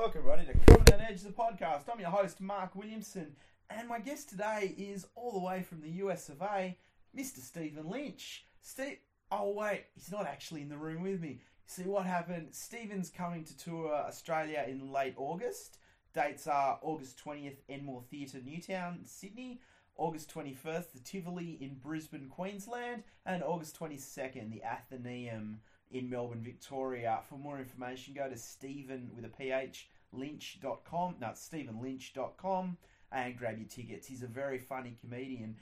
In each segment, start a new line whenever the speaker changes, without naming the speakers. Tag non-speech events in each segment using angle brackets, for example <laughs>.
welcome everybody to on Edge, the podcast. I'm your host, Mark Williamson, and my guest today is all the way from the US of A, Mr. Stephen Lynch. Steve, oh wait, he's not actually in the room with me. See what happened? Stephen's coming to tour Australia in late August. Dates are August 20th, Enmore Theatre, Newtown, Sydney. August 21st, the Tivoli in Brisbane, Queensland. And August 22nd, the Athenaeum in Melbourne, Victoria. For more information, go to Stephen with a PH Lynch.com. No, it's StephenLynch.com and grab your tickets. He's a very funny comedian.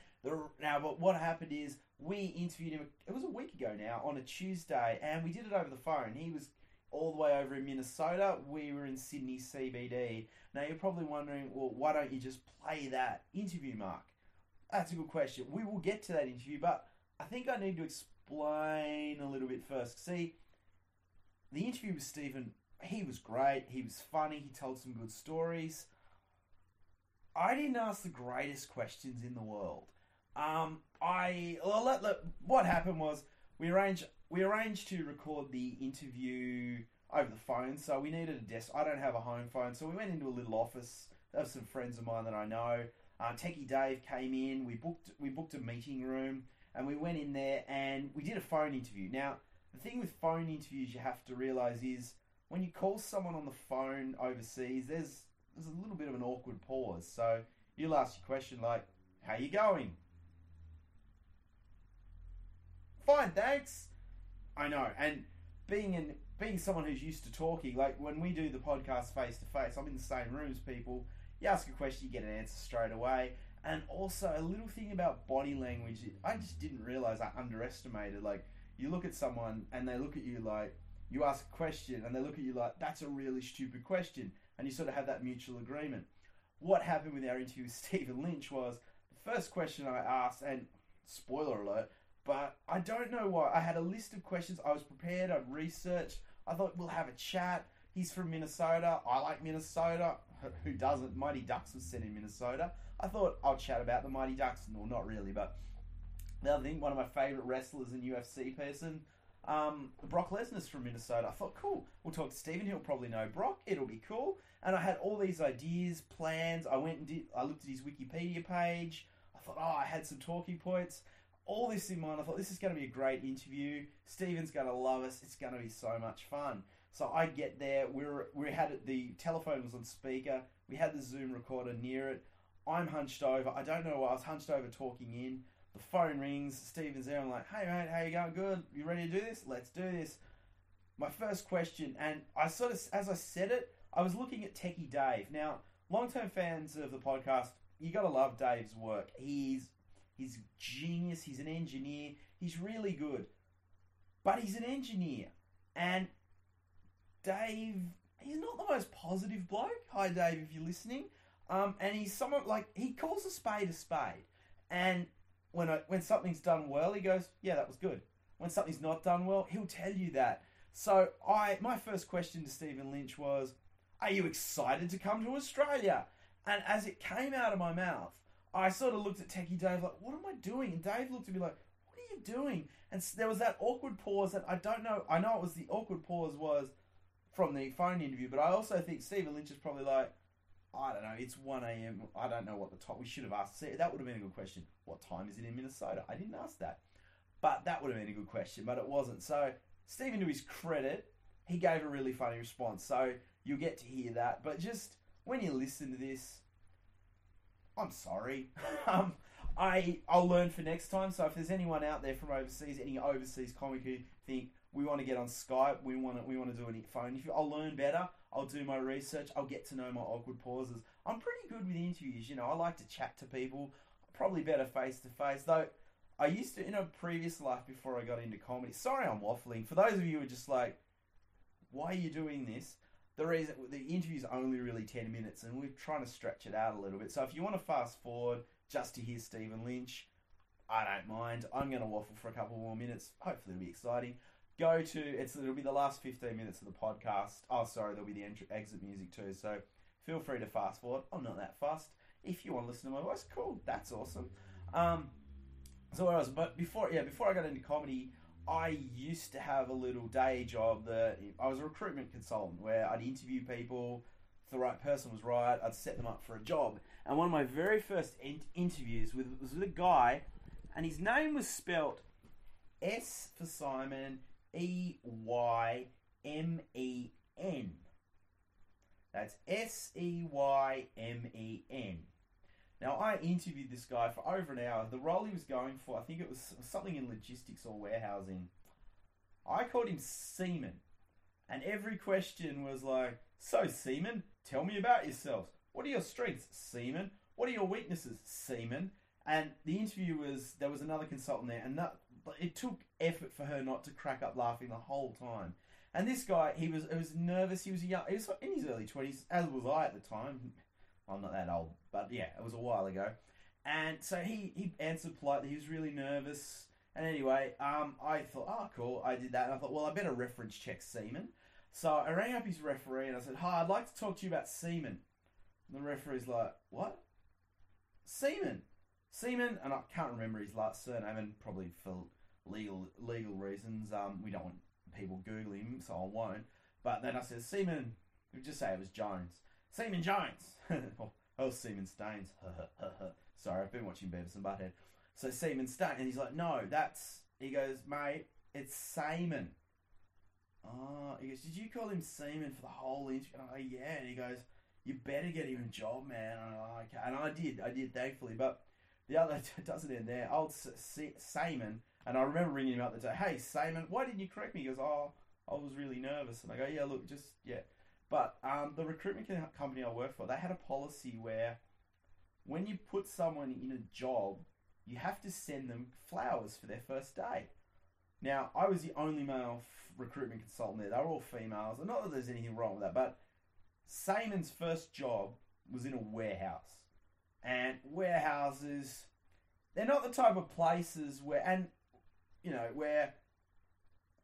Now, but what happened is we interviewed him. It was a week ago now on a Tuesday, and we did it over the phone. He was all the way over in Minnesota. We were in Sydney CBD. Now you're probably wondering, well, why don't you just play that interview, Mark? That's a good question. We will get to that interview, but I think I need to explain a little bit first. See, the interview with Stephen, he was great. He was funny. He told some good stories. I didn't ask the greatest questions in the world. Um, I well, let, let, what happened was we arranged we arranged to record the interview over the phone. So we needed a desk. I don't have a home phone, so we went into a little office. There some friends of mine that I know. Uh, Techie Dave came in. We booked we booked a meeting room and we went in there and we did a phone interview. Now the thing with phone interviews you have to realize is when you call someone on the phone overseas, there's there's a little bit of an awkward pause. So you'll ask your question like, "How are you going?" Fine, thanks. I know, and being in being someone who's used to talking, like when we do the podcast face to face, I'm in the same room as people. You ask a question, you get an answer straight away. And also a little thing about body language, I just didn't realize I underestimated. Like you look at someone and they look at you like you ask a question and they look at you like that's a really stupid question, and you sort of have that mutual agreement. What happened with our interview with <laughs> Stephen Lynch was the first question I asked, and spoiler alert, but I don't know why. I had a list of questions. I was prepared. I'd researched. I thought we'll have a chat. He's from Minnesota. I like Minnesota. <laughs> Who doesn't? Mighty Ducks was set in Minnesota. I thought I'll chat about the Mighty Ducks. No, not really, but the other thing, one of my favorite wrestlers and UFC person, um, Brock Lesnar's from Minnesota. I thought, cool. We'll talk to Stephen. He'll probably know Brock. It'll be cool. And I had all these ideas, plans. I went and did. I looked at his Wikipedia page. I thought, oh, I had some talking points all this in mind, I thought this is going to be a great interview. Stephen's going to love us. It's going to be so much fun. So I get there. We are we had. The telephone was on speaker. We had the Zoom recorder near it. I'm hunched over. I don't know why I was hunched over talking in. The phone rings. Stephen's there. I'm like, hey mate, how you going? Good. You ready to do this? Let's do this. My first question, and I sort of as I said it, I was looking at Techie Dave. Now, long-term fans of the podcast, you got to love Dave's work. He's He's genius. He's an engineer. He's really good. But he's an engineer. And Dave, he's not the most positive bloke. Hi, Dave, if you're listening. Um, and he's somewhat like, he calls a spade a spade. And when, I, when something's done well, he goes, yeah, that was good. When something's not done well, he'll tell you that. So I, my first question to Stephen Lynch was, are you excited to come to Australia? And as it came out of my mouth, I sort of looked at Techie Dave like, what am I doing? And Dave looked at me like, what are you doing? And there was that awkward pause that I don't know. I know it was the awkward pause was from the phone interview, but I also think Stephen Lynch is probably like, I don't know, it's 1 a.m. I don't know what the time. We should have asked. That would have been a good question. What time is it in Minnesota? I didn't ask that. But that would have been a good question, but it wasn't. So, Stephen, to his credit, he gave a really funny response. So, you'll get to hear that. But just when you listen to this, I'm sorry. <laughs> um, I I'll learn for next time. So if there's anyone out there from overseas, any overseas comic who think we want to get on Skype, we want to we want to do a phone interview, I'll learn better. I'll do my research. I'll get to know my awkward pauses. I'm pretty good with interviews. You know, I like to chat to people. Probably better face to face though. I used to in a previous life before I got into comedy. Sorry, I'm waffling. For those of you who are just like, why are you doing this? the reason the interview's only really 10 minutes and we're trying to stretch it out a little bit. So if you want to fast forward just to hear Stephen Lynch, I don't mind. I'm going to waffle for a couple more minutes. Hopefully it'll be exciting. Go to it's it'll be the last 15 minutes of the podcast. Oh, sorry, there'll be the exit music too. So feel free to fast forward. I'm not that fast. If you want to listen to my voice, cool. That's awesome. Um, so what else? But before yeah, before I got into comedy, I used to have a little day job that I was a recruitment consultant where I'd interview people, if the right person was right, I'd set them up for a job. And one of my very first in- interviews with, was with a guy, and his name was spelt S for Simon, E Y M E N. That's S E Y M E N. Now, I interviewed this guy for over an hour. The role he was going for, I think it was something in logistics or warehousing. I called him Seaman. And every question was like, So, Seaman, tell me about yourselves. What are your strengths, Seaman? What are your weaknesses, Seaman? And the interview was, there was another consultant there, and that, it took effort for her not to crack up laughing the whole time. And this guy, he was, he was nervous. He was young. He was in his early twenties, as was I at the time. I'm not that old, but yeah, it was a while ago. And so he, he answered politely. He was really nervous. And anyway, um, I thought, oh, cool. I did that. And I thought, well, I better reference check Seaman. So I rang up his referee and I said, hi, I'd like to talk to you about Seaman. And the referee's like, what? Seaman. Seaman, and I can't remember his last surname, and probably for legal legal reasons, um, we don't want people Googling him, so I won't. But then I said, Seaman, we just say it was Jones. Seaman Jones. <laughs> oh, Seaman Staines. <laughs> Sorry, I've been watching Beavis and Butthead. So Seaman Staines, and he's like, no, that's. He goes, mate, it's Seaman. Oh, he goes, did you call him Seaman for the whole interview? Oh, yeah. And he goes, you better get him a job, man. And, I, okay. and I did, I did, thankfully. But the other <laughs> doesn't end there. Old Seaman, and I remember ringing him up the day, hey, Seaman, why didn't you correct me? He goes, oh, I was really nervous. And I go, yeah, look, just, yeah. But um, the recruitment company I work for, they had a policy where when you put someone in a job, you have to send them flowers for their first day. Now, I was the only male f- recruitment consultant there. They were all females. And not that there's anything wrong with that, but Seaman's first job was in a warehouse. And warehouses, they're not the type of places where, and, you know, where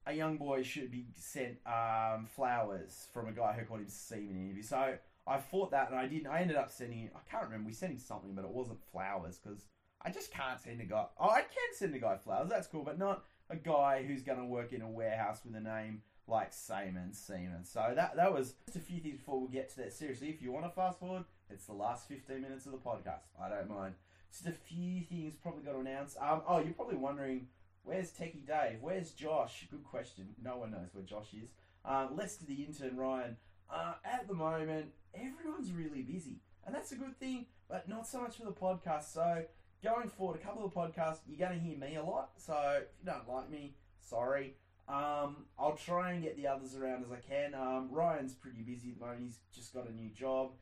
a young boy should be sent um, flowers from a guy who called him Seaman interview. So I fought that, and I didn't. I ended up sending. I can't remember. We sent him something, but it wasn't flowers because I just can't send a guy. Oh, I can send a guy flowers. That's cool, but not a guy who's going to work in a warehouse with a name like Seaman Seaman. So that that was just a few things before we get to that. Seriously, if you want to fast forward, it's the last fifteen minutes of the podcast. I don't mind. Just a few things probably got to announce. Um, oh, you're probably wondering Where's Techie Dave? Where's Josh? Good question. No one knows where Josh is. Uh, Lester, the intern, Ryan. Uh, at the moment, everyone's really busy, and that's a good thing, but not so much for the podcast. So, going forward, a couple of podcasts, you're going to hear me a lot. So, if you don't like me, sorry. Um, I'll try and get the others around as I can. Um, Ryan's pretty busy at the moment. He's just got a new job.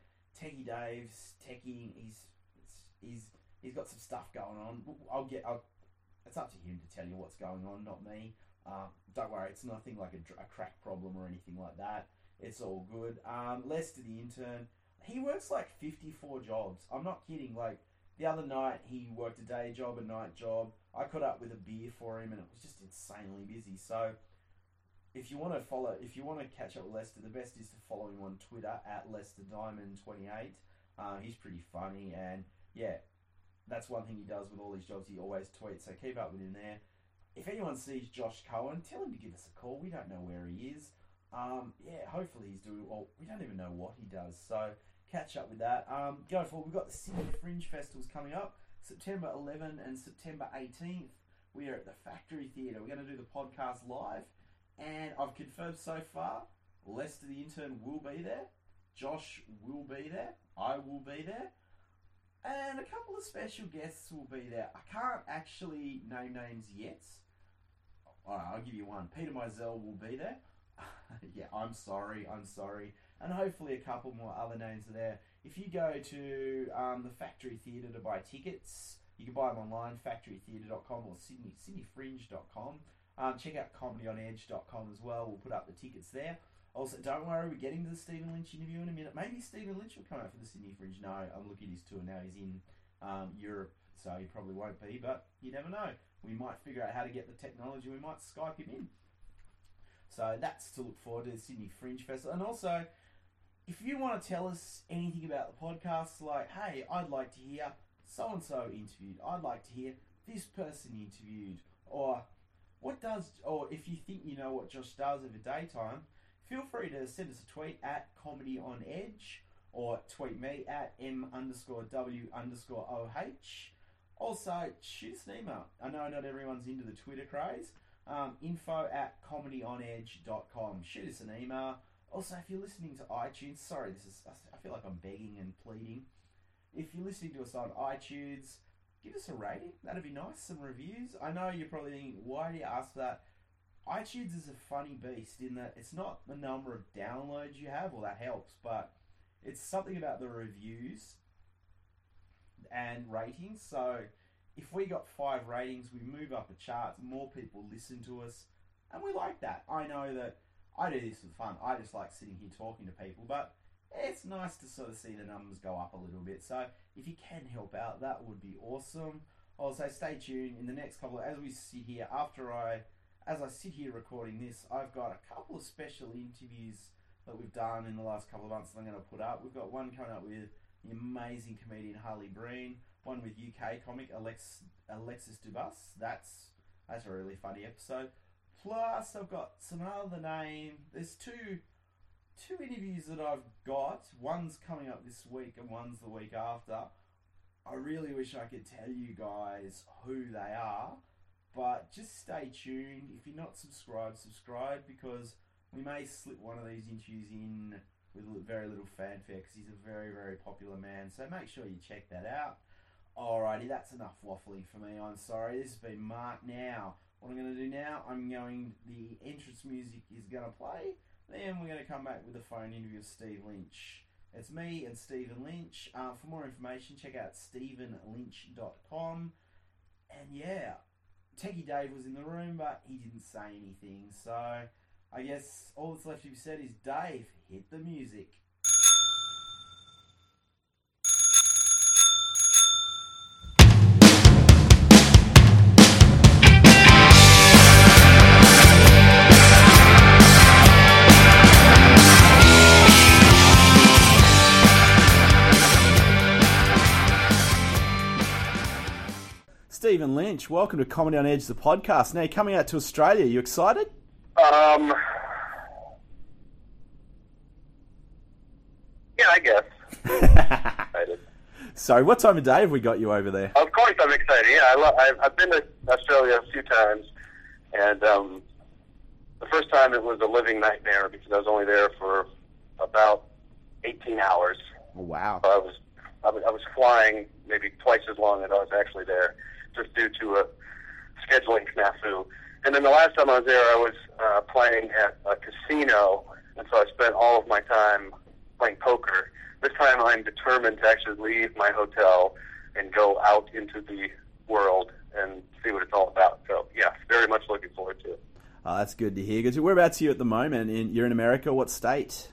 Techie Dave's techie. He's he's he's got some stuff going on. I'll get I'll it's up to him to tell you what's going on, not me. Um, don't worry, it's nothing like a, a, crack problem or anything like that. It's all good. Um, Lester, the intern, he works like 54 jobs. I'm not kidding. Like, the other night, he worked a day job, a night job. I caught up with a beer for him, and it was just insanely busy. So, if you want to follow, if you want to catch up with Lester, the best is to follow him on Twitter at Lester Diamond 28. Uh, he's pretty funny, and yeah, that's one thing he does with all these jobs. He always tweets, so keep up with him there. If anyone sees Josh Cohen, tell him to give us a call. We don't know where he is. Um, yeah, hopefully he's doing well. We don't even know what he does. So catch up with that. Um, go forward. We've got the Sydney Fringe Festivals coming up, September 11 and September 18th. We are at the Factory Theatre. We're going to do the podcast live, and I've confirmed so far. Lester the intern will be there. Josh will be there. I will be there. And a couple of special guests will be there. I can't actually name names yet. Alright, I'll give you one. Peter Mizell will be there. <laughs> yeah, I'm sorry, I'm sorry. And hopefully a couple more other names are there. If you go to um, the Factory Theatre to buy tickets, you can buy them online, factorytheatre.com or Sydney, sydneyfringe.com. Um, check out comedyonedge.com as well. We'll put up the tickets there. Also, don't worry, we're getting to the Stephen Lynch interview in a minute. Maybe Stephen Lynch will come out for the Sydney Fringe. No, I'm looking at his tour now. He's in um, Europe, so he probably won't be, but you never know. We might figure out how to get the technology. We might Skype him in. So that's to look forward to the Sydney Fringe Festival. And also, if you want to tell us anything about the podcast, like, hey, I'd like to hear so and so interviewed, I'd like to hear this person interviewed, or what does, or if you think you know what Josh does over daytime, feel free to send us a tweet at Comedy on Edge or tweet me at m underscore w underscore oh. Also, shoot us an email. I know not everyone's into the Twitter craze. Um, info at comedyonedge.com. Shoot us an email. Also, if you're listening to iTunes, sorry, this is I feel like I'm begging and pleading. If you're listening to us on iTunes, give us a rating. That'd be nice. Some reviews. I know you're probably thinking, why do you ask for that? iTunes is a funny beast in that it's not the number of downloads you have, well, that helps, but it's something about the reviews and ratings. So if we got five ratings, we move up the charts, more people listen to us, and we like that. I know that I do this for fun. I just like sitting here talking to people, but it's nice to sort of see the numbers go up a little bit. So if you can help out, that would be awesome. Also, stay tuned in the next couple of, as we sit here after I as I sit here recording this, I've got a couple of special interviews that we've done in the last couple of months that I'm going to put up. We've got one coming up with the amazing comedian Harley Breen, one with UK comic Alex, Alexis Dubus. That's that's a really funny episode. Plus, I've got some other name. There's two two interviews that I've got. One's coming up this week, and one's the week after. I really wish I could tell you guys who they are, but just stay tuned. If you're not subscribed, subscribe because we may slip one of these interviews in with very little fanfare because he's a very, very popular man. So make sure you check that out. Alrighty, that's enough waffling for me. I'm sorry. This has been Mark now. What I'm going to do now, I'm going, the entrance music is going to play. Then we're going to come back with a phone interview with Steve Lynch. It's me and Stephen Lynch. Uh, for more information, check out stephenlynch.com. And yeah, Techie Dave was in the room, but he didn't say anything. So I guess all that's left to be said is Dave, hit the music. Stephen Lynch, welcome to Comedy on Edge, the podcast. Now, you're coming out to Australia. You excited?
Um, yeah, I guess. <laughs> excited.
Sorry, what time of day have we got you over there?
Of course, I'm excited. Yeah, I lo- I've, I've been to Australia a few times, and um, the first time it was a living nightmare because I was only there for about 18 hours.
Oh, wow.
So I was I was, I was flying maybe twice as long as I was actually there just due to a scheduling snafu. And then the last time I was there, I was uh, playing at a casino, and so I spent all of my time playing poker. This time, I'm determined to actually leave my hotel and go out into the world and see what it's all about. So, yeah, very much looking forward to it.
Oh, that's good to hear. Because whereabouts are you at the moment? In, you're in America. What state?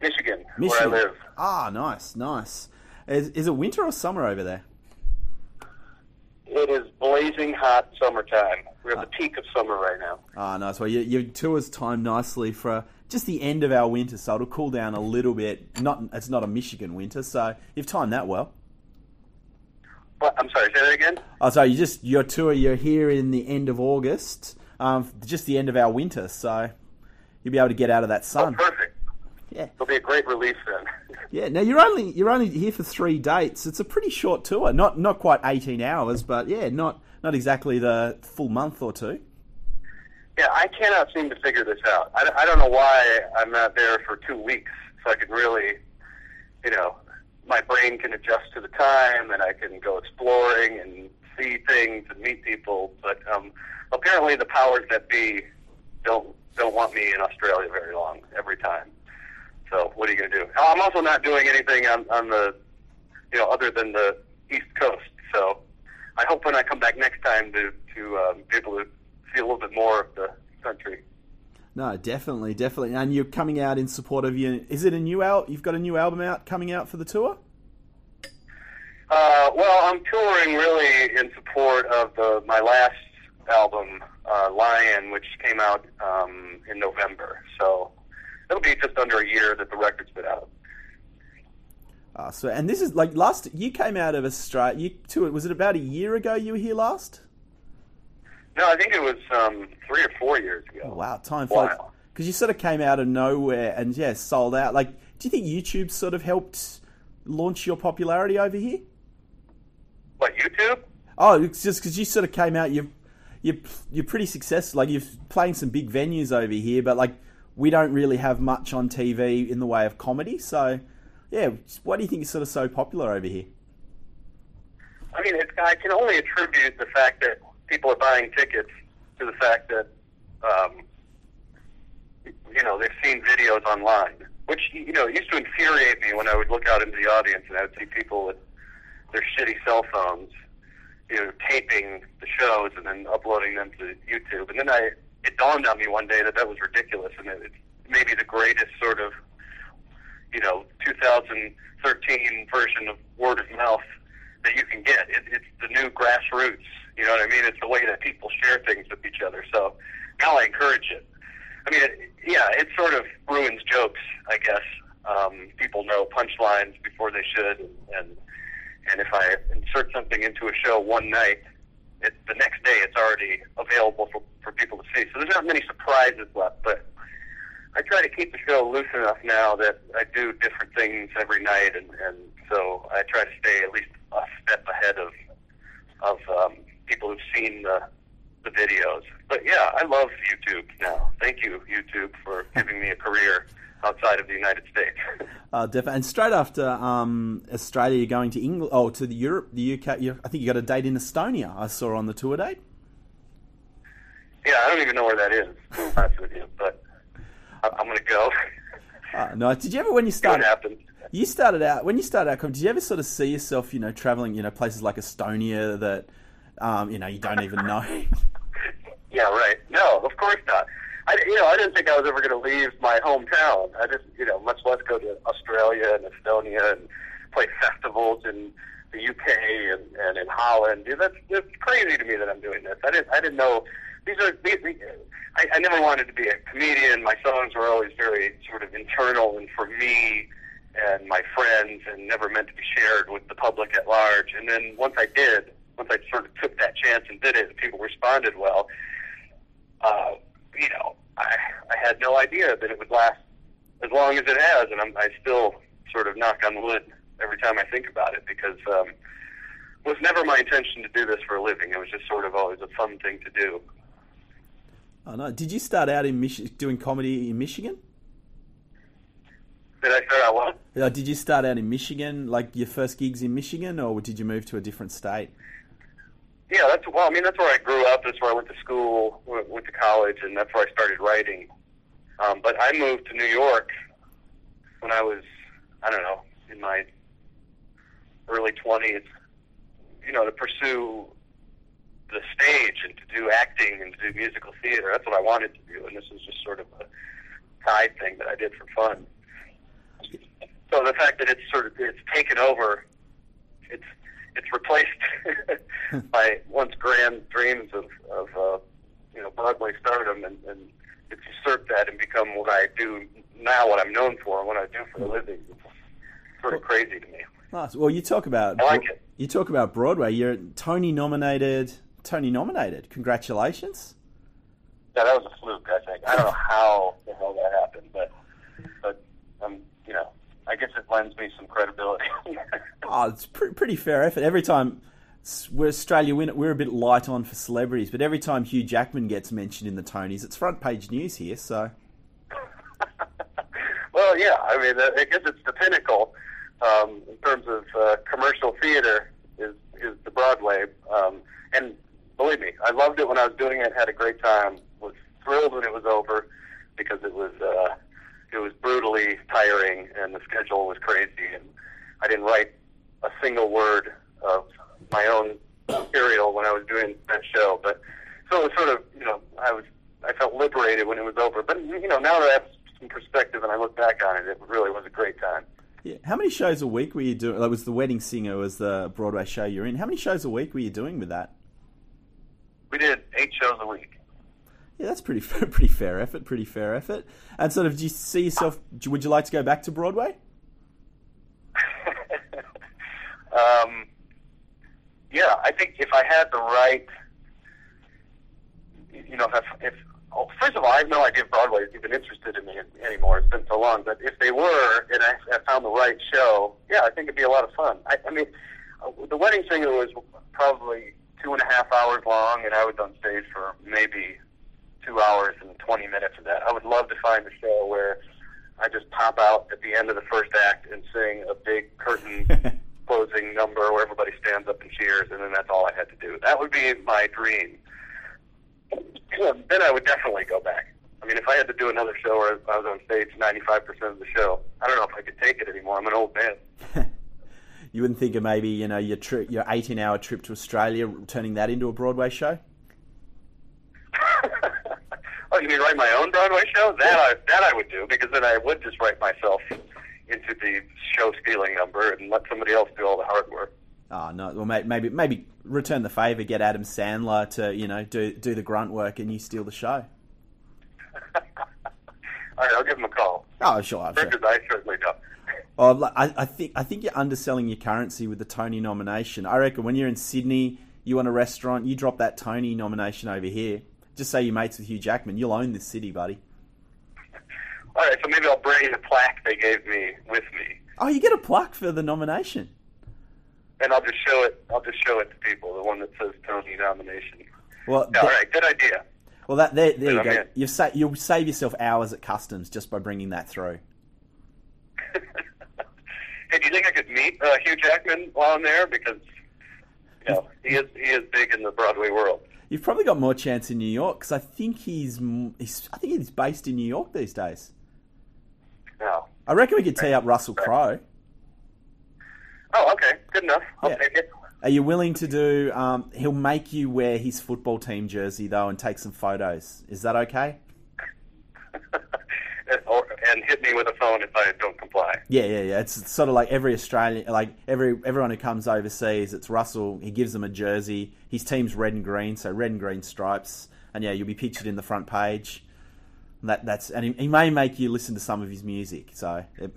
Michigan, Michigan. where I live.
Ah, nice, nice. Is, is it winter or summer over there?
Blazing hot summertime. We're at the peak of summer right now.
Ah, nice. Well, your, your tour's timed nicely for just the end of our winter, so it'll cool down a little bit. Not, it's not a Michigan winter, so you've timed that well.
What? I'm sorry. Say that again.
Oh, sorry. You just your tour. You're here in the end of August, um, just the end of our winter, so you'll be able to get out of that sun.
Oh, perfect.
Yeah,
it'll be a great relief then. <laughs>
yeah. Now you're only you're only here for three dates. It's a pretty short tour. Not not quite eighteen hours, but yeah, not not exactly the full month or two.
Yeah, I cannot seem to figure this out. I, I don't know why I'm not there for two weeks, so I can really, you know, my brain can adjust to the time, and I can go exploring and see things and meet people. But um, apparently, the powers that be don't don't want me in Australia very long every time. So what are you going to do? I'm also not doing anything on, on the, you know, other than the East Coast. So I hope when I come back next time to to um, be able to see a little bit more of the country.
No, definitely, definitely. And you're coming out in support of you. Is it a new al? You've got a new album out coming out for the tour.
Uh, well, I'm touring really in support of the my last album, uh, Lion, which came out um, in November. So it'll be just under a year that the record's been out.
Uh, so, and this is like last. You came out of Australia. You to it. Was it about a year ago? You were here last.
No, I think it was um, three or four years ago.
Oh, wow, time flies. Because you sort of came out of nowhere and yeah, sold out. Like, Do you think YouTube sort of helped launch your popularity over here?
What YouTube?
Oh, it's just because you sort of came out. You you're you're pretty successful. Like you're playing some big venues over here, but like we don't really have much on TV in the way of comedy. So, yeah, why do you think it's sort of so popular over here?
I mean, it's, I can only attribute the fact that people are buying tickets to the fact that, um, you know, they've seen videos online. Which you know used to infuriate me when I would look out into the audience and I would see people with their shitty cell phones, you know, taping the shows and then uploading them to YouTube. And then I, it dawned on me one day that that was ridiculous and it, it's maybe the greatest sort of, you know, 2013 version of word of mouth that you can get. It, it's the new grassroots. You know what I mean? It's the way that people share things with each other. So now I encourage it. I mean, it, yeah, it sort of ruins jokes, I guess. Um, people know punchlines before they should, and, and if I insert something into a show one night, it, the next day it's already available for for people to see. So there's not many surprises left, but I try to keep the show loose enough now that I do different things every night, and and so I try to stay at least a step ahead of of um, people who've seen the the videos. But yeah, I love YouTube now. Thank you, YouTube, for giving me a career outside of the United States. <laughs>
Uh, definitely. And straight after um, Australia, you're going to England. Oh, to the Europe, the UK. I think you got a date in Estonia. I saw on the tour date.
Yeah, I don't even know where that is. To be honest with you, but I'm going to go.
Uh, no, did you ever when you started? You started out when you started out. Did you ever sort of see yourself, you know, traveling, you know, places like Estonia that, um, you know, you don't even know? <laughs> <laughs>
Yeah, right. No, of course not. I, you know, I didn't think I was ever going to leave my hometown. I just, you know, much less go to Australia and Estonia and play festivals in the UK and, and in Holland. Dude, that's, that's crazy to me that I'm doing this. I didn't, I didn't know. These are, these, these, I, I never wanted to be a comedian. My songs were always very sort of internal and for me and my friends and never meant to be shared with the public at large. And then once I did, once I sort of took that chance and did it, and people responded well, uh, you know, I, I had no idea that it would last as long as it has, and I'm, I still sort of knock on wood every time I think about it because um, it was never my intention to do this for a living. It was just sort of always a fun thing to do.
Oh no! Did you start out in Mich- doing comedy in Michigan?
Did I start out well?
Uh, did you start out in Michigan, like your first gigs in Michigan, or did you move to a different state?
Yeah, that's well. I mean, that's where I grew up. That's where I went to school, went, went to college, and that's where I started writing. Um, but I moved to New York when I was, I don't know, in my early twenties. You know, to pursue the stage and to do acting and to do musical theater. That's what I wanted to do, and this was just sort of a side thing that I did for fun. So the fact that it's sort of it's taken over, it's it's replaced <laughs> my once grand dreams of of uh, you know Broadway stardom, and, and it's usurped that and become what I do now, what I'm known for, and what I do for a living. It's sort of crazy to me.
Nice. Well, you talk about
I like it.
you talk about Broadway. You're Tony nominated. Tony nominated. Congratulations.
Yeah, that was a fluke. I think I don't know how the hell that happened, but but um, you know, I guess it lends me some credibility. <laughs>
Oh, it's pre- pretty fair effort. Every time we're Australia win it, we're a bit light on for celebrities, but every time Hugh Jackman gets mentioned in the Tonys, it's front page news here. So <laughs>
well, yeah, I mean, I guess it's the pinnacle um, in terms of uh, commercial theater is is the Broadway, um, and believe me, I loved it when I was doing it. Had a great time. Was thrilled when it was over because it was uh, it was brutally tiring and the schedule was crazy, and I didn't write a single word of my own material when I was doing that show. But so it was sort of you know I was I felt liberated when it was over. But you know now that I have some perspective and I look back on it, it really was a great time.
yeah, how many shows a week were you doing? That was the Wedding Singer was the Broadway show you're in. How many shows a week were you doing with that?
We did eight shows a week.
Yeah, that's pretty <laughs> pretty fair effort. Pretty fair effort. And sort of, do you see yourself? Would you like to go back to Broadway? <laughs>
um, yeah, I think if I had the right, you know, if, if oh, first of all, I have no idea if Broadway is even interested in me anymore. It's been so long. But if they were, and I, I found the right show, yeah, I think it'd be a lot of fun. I, I mean, uh, the Wedding Singer was probably two and a half hours long, and I was on stage for maybe two hours and 20 minutes of that. I would love to find a show where I just pop out at the end of the first act and sing a big curtain <laughs> closing number where everybody stands up and cheers, and then that's all I had to do. That would be my dream. Then I would definitely go back. I mean, if I had to do another show where I was on stage 95% of the show, I don't know if I could take it anymore. I'm an old man. <laughs>
you wouldn't think of maybe you know your trip, your 18 hour trip to Australia, turning that into a Broadway show. <laughs>
oh, you mean write my own Broadway show? That I that I would do because then I would just write myself into the show stealing number and let somebody else do all the hard work.
Oh no! Well, maybe maybe return the favor, get Adam Sandler to you know do do the grunt work, and you steal the show. <laughs>
all right, I'll give him a call.
Oh, sure. I'm
sure. I certainly don't.
Oh, well, I, I think I think you're underselling your currency with the Tony nomination. I reckon when you're in Sydney, you want a restaurant, you drop that Tony nomination over here. Just say you're mates with Hugh Jackman. You'll own this city, buddy.
All right, so maybe I'll bring the plaque they gave me with me.
Oh, you get a plaque for the nomination.
And I'll just show it. I'll just show it to people. The one that says Tony nomination.
Well,
yeah, all right, good idea.
Well, that there, there you go. You sa- you'll save yourself hours at customs just by bringing that through. <laughs>
hey, do you think I could meet uh, Hugh Jackman while I'm there? Because you know he is he is big in the Broadway world.
You've probably got more chance in New York because I think he's, he's I think he's based in New York these days.
No.
I reckon we could tee up Russell Crowe.
Oh, okay, good enough. I'll
Yeah.
take it.
Are you willing to do? Um, he'll make you wear his football team jersey though, and take some photos. Is that okay? <laughs>
and, hit me with a phone if I don't comply.
Yeah, yeah, yeah. It's sort of like every Australian, like every everyone who comes overseas. It's Russell. He gives them a jersey. His team's red and green, so red and green stripes. And yeah, you'll be pictured in the front page. That that's and he, he may make you listen to some of his music. So it,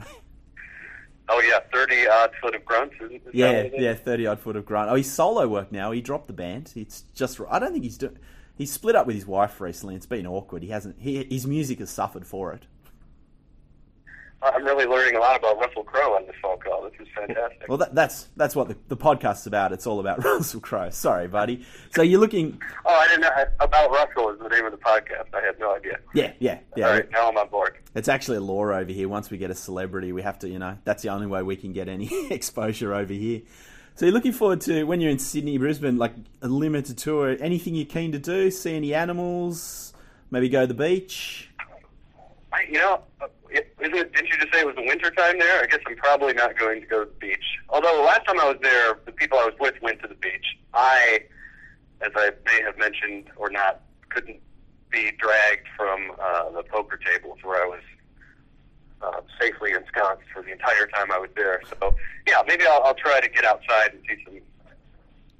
Oh yeah, thirty odd foot of grunts. Isn't, is
yeah, yeah, thirty odd foot of grunt. Oh, he's solo work now. He dropped the band. It's just I don't think he's doing. He's split up with his wife recently. It's been awkward. He hasn't. He, his music has suffered for it.
I'm really learning a lot about Russell Crowe on this phone call. This is fantastic.
Well, that, that's that's what the, the podcast's about. It's all about <laughs> Russell Crowe. Sorry, buddy. So you're looking.
oh, I didn't know about Russell is the name of the podcast. I had no idea.
Yeah, yeah, yeah.
All right, now I'm on board.
It's actually a law over here. Once we get a celebrity, we have to, you know, that's the only way we can get any <laughs> exposure over here. So you're looking forward to when you're in Sydney, Brisbane, like a limited tour. Anything you're keen to do? See any animals? Maybe go to the beach.
You know, isn't it, didn't you just say it was the winter time there? I guess I'm probably not going to go to the beach. Although the last time I was there, the people I was with went to the beach. I, as I may have mentioned or not, couldn't be dragged from uh, the poker tables where I was uh, safely ensconced for the entire time I was there. So yeah, maybe I'll, I'll try to get outside and see some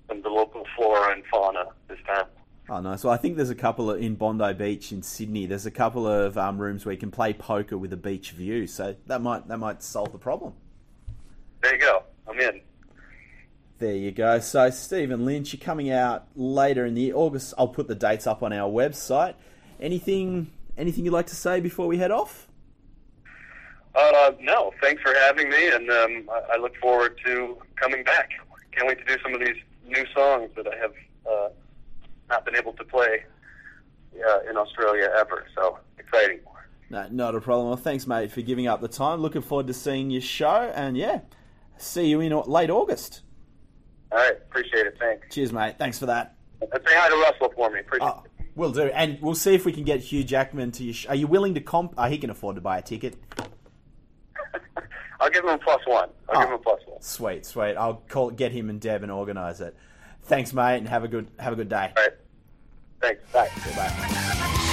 some of the local flora and fauna this time.
Oh, nice. Well, I think there's a couple of, in Bondi Beach in Sydney. There's a couple of um, rooms where you can play poker with a beach view. So that might that might solve the problem.
There you go. I'm in.
There you go. So Stephen Lynch, you're coming out later in the year. August. I'll put the dates up on our website. Anything anything you'd like to say before we head off?
Uh, no, thanks for having me, and um, I, I look forward to coming back. Can't wait to do some of these new songs that I have uh, not been able to play uh, in Australia ever. So exciting.
No, not a problem. Well, thanks, mate, for giving up the time. Looking forward to seeing your show, and yeah, see you in late August.
All right, appreciate it. Thanks.
Cheers, mate. Thanks for that.
And say hi to Russell for me. Appreciate
Oh, we'll do, and we'll see if we can get Hugh Jackman to your. Sh- Are you willing to comp? Oh, he can afford to buy a ticket. <laughs>
I'll give him a plus one. I'll
Oh.
give him a plus one.
Sweet, sweet. I'll call, get him and Deb and organise it. Thanks, mate, and have a good have a good day.
All right. Thanks. Bye.
Goodbye.